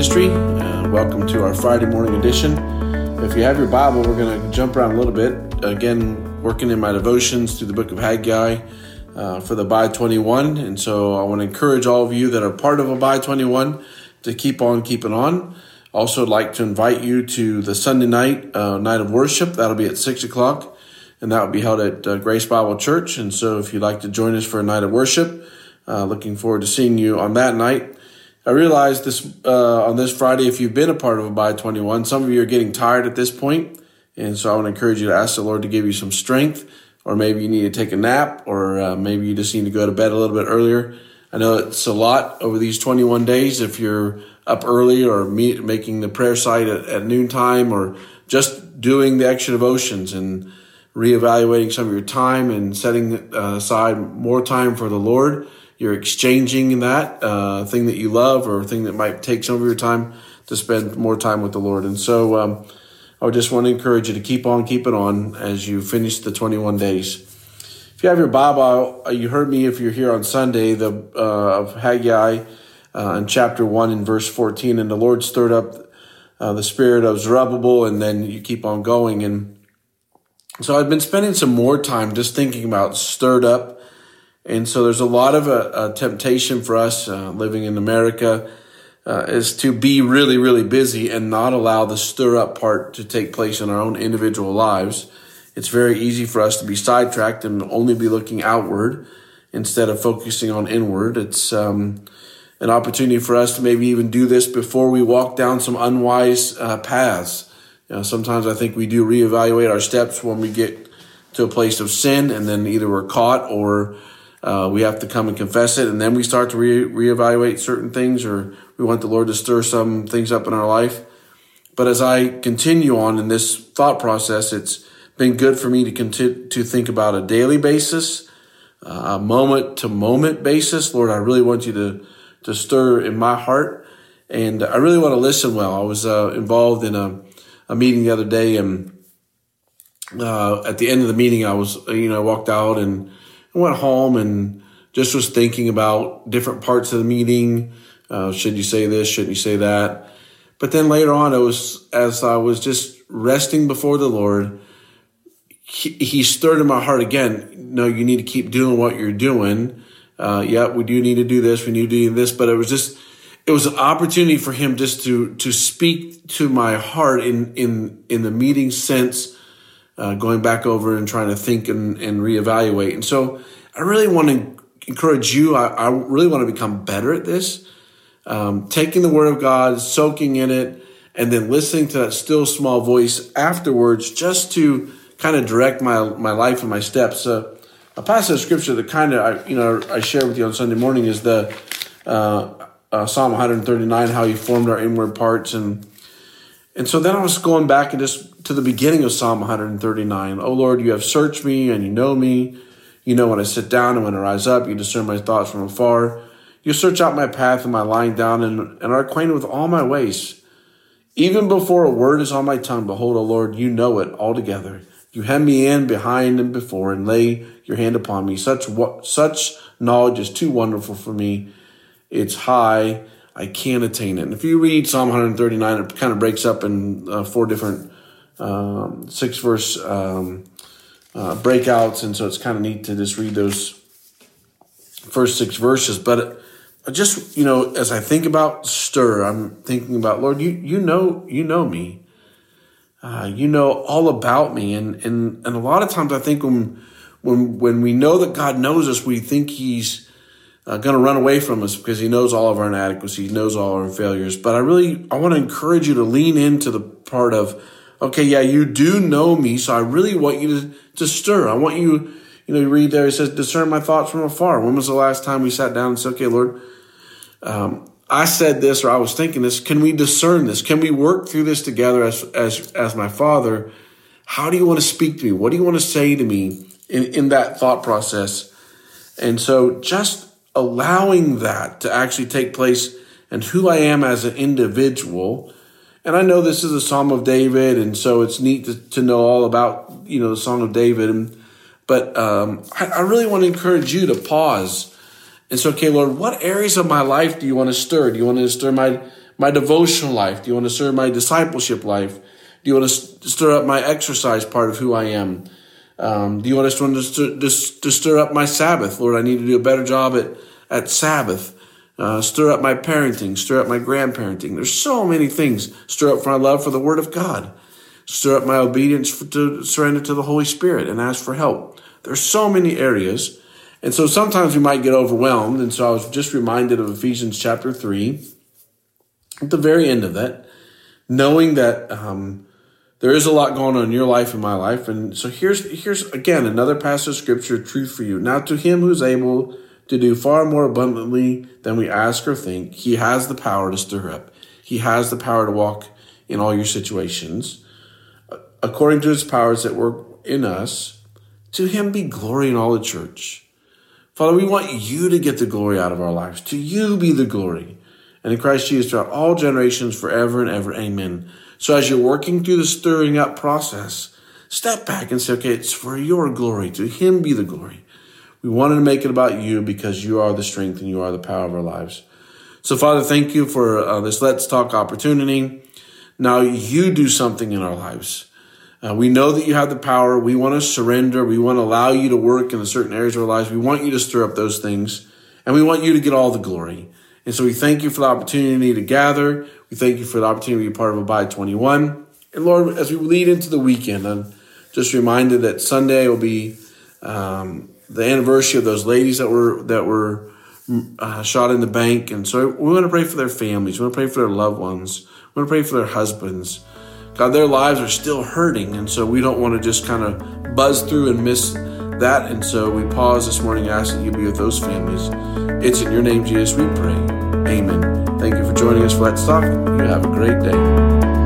Ministry. Uh, welcome to our Friday morning edition. If you have your Bible, we're going to jump around a little bit. Again, working in my devotions through the book of Haggai uh, for the Abide 21. And so I want to encourage all of you that are part of Abide 21 to keep on keeping on. Also, like to invite you to the Sunday night uh, night of worship. That'll be at 6 o'clock, and that will be held at uh, Grace Bible Church. And so if you'd like to join us for a night of worship, uh, looking forward to seeing you on that night. I realized this uh, on this Friday, if you've been a part of Abide 21, some of you are getting tired at this point, and so I to encourage you to ask the Lord to give you some strength, or maybe you need to take a nap, or uh, maybe you just need to go to bed a little bit earlier. I know it's a lot over these 21 days if you're up early or meet, making the prayer site at, at noontime or just doing the extra devotions and reevaluating some of your time and setting uh, aside more time for the Lord you're exchanging that uh, thing that you love or thing that might take some of your time to spend more time with the Lord. And so um, I would just want to encourage you to keep on keeping on as you finish the 21 days. If you have your Bible, uh, you heard me if you're here on Sunday, the uh, of Haggai uh, in chapter 1 and verse 14, and the Lord stirred up uh, the spirit of Zerubbabel, and then you keep on going. And so I've been spending some more time just thinking about stirred up and so there's a lot of a, uh, a temptation for us uh, living in America uh, is to be really, really busy and not allow the stir up part to take place in our own individual lives. It's very easy for us to be sidetracked and only be looking outward instead of focusing on inward. It's um, an opportunity for us to maybe even do this before we walk down some unwise uh, paths. You know, sometimes I think we do reevaluate our steps when we get to a place of sin and then either we're caught or uh, we have to come and confess it, and then we start to re- reevaluate certain things, or we want the Lord to stir some things up in our life. But as I continue on in this thought process, it's been good for me to continue to think about a daily basis, uh, a moment to moment basis. Lord, I really want you to to stir in my heart, and I really want to listen well. I was uh, involved in a, a meeting the other day, and uh, at the end of the meeting, I was you know walked out and I went home and just was thinking about different parts of the meeting. Uh, should you say this? Shouldn't you say that? But then later on, it was as I was just resting before the Lord, he, he stirred in my heart again. No, you need to keep doing what you're doing. Uh, yeah, we do need to do this. We need to do this. But it was just, it was an opportunity for him just to to speak to my heart in in in the meeting sense uh, going back over and trying to think and, and reevaluate. And so I really want to encourage you. I, I really want to become better at this. Um, taking the word of God, soaking in it, and then listening to that still small voice afterwards just to kind of direct my, my life and my steps. Uh, a passage of scripture that kind of, I, you know, I share with you on Sunday morning is the, uh, uh, Psalm 139, how he formed our inward parts. And, and so then I was going back just to the beginning of Psalm 139. Oh Lord, you have searched me and you know me. You know when I sit down and when I rise up. You discern my thoughts from afar. You search out my path and my lying down and, and are acquainted with all my ways. Even before a word is on my tongue, behold, O Lord, you know it altogether. You hem me in behind and before and lay your hand upon me. Such such knowledge is too wonderful for me. It's high. I can't attain it. And if you read Psalm 139, it kind of breaks up in uh, four different um, six verse um, uh, breakouts, and so it's kind of neat to just read those first six verses. But just you know, as I think about stir, I'm thinking about Lord. You you know you know me. Uh, you know all about me, and and and a lot of times I think when when when we know that God knows us, we think He's uh, going to run away from us because He knows all of our inadequacies, He knows all our failures. But I really I want to encourage you to lean into the part of okay, yeah, you do know me, so I really want you to, to stir. I want you, you know, you read there, it says, discern my thoughts from afar. When was the last time we sat down and said, okay, Lord, um, I said this or I was thinking this. Can we discern this? Can we work through this together as, as, as my father? How do you want to speak to me? What do you want to say to me in, in that thought process? And so just allowing that to actually take place and who I am as an individual and I know this is a Psalm of David, and so it's neat to, to know all about you know the Song of David. But um, I, I really want to encourage you to pause and say, okay, Lord, what areas of my life do you want to stir? Do you want to stir my my devotional life? Do you want to stir my discipleship life? Do you want to stir up my exercise part of who I am? Um, do you want us to, stir, to, to stir up my Sabbath? Lord, I need to do a better job at, at Sabbath. Uh, stir up my parenting, stir up my grandparenting. There's so many things. Stir up my love for the Word of God. Stir up my obedience for, to surrender to the Holy Spirit and ask for help. There's so many areas. And so sometimes we might get overwhelmed. And so I was just reminded of Ephesians chapter 3 at the very end of that, knowing that um, there is a lot going on in your life and my life. And so here's, here's again another passage of scripture, truth for you. Now to him who's able to do far more abundantly than we ask or think, he has the power to stir up. He has the power to walk in all your situations uh, according to his powers that work in us. To him be glory in all the church. Father, we want you to get the glory out of our lives. To you be the glory. And in Christ Jesus throughout all generations, forever and ever. Amen. So as you're working through the stirring up process, step back and say, okay, it's for your glory. To him be the glory. We wanted to make it about you because you are the strength and you are the power of our lives. So, Father, thank you for uh, this Let's Talk opportunity. Now you do something in our lives. Uh, we know that you have the power. We want to surrender. We want to allow you to work in the certain areas of our lives. We want you to stir up those things and we want you to get all the glory. And so we thank you for the opportunity to gather. We thank you for the opportunity to be part of Abide 21. And Lord, as we lead into the weekend, I'm just reminded that Sunday will be um, the anniversary of those ladies that were that were uh, shot in the bank, and so we want to pray for their families. We want to pray for their loved ones. We want to pray for their husbands. God, their lives are still hurting, and so we don't want to just kind of buzz through and miss that. And so we pause this morning, ask that you be with those families. It's in your name, Jesus, we pray. Amen. Thank you for joining us for Let's Talk. You have a great day.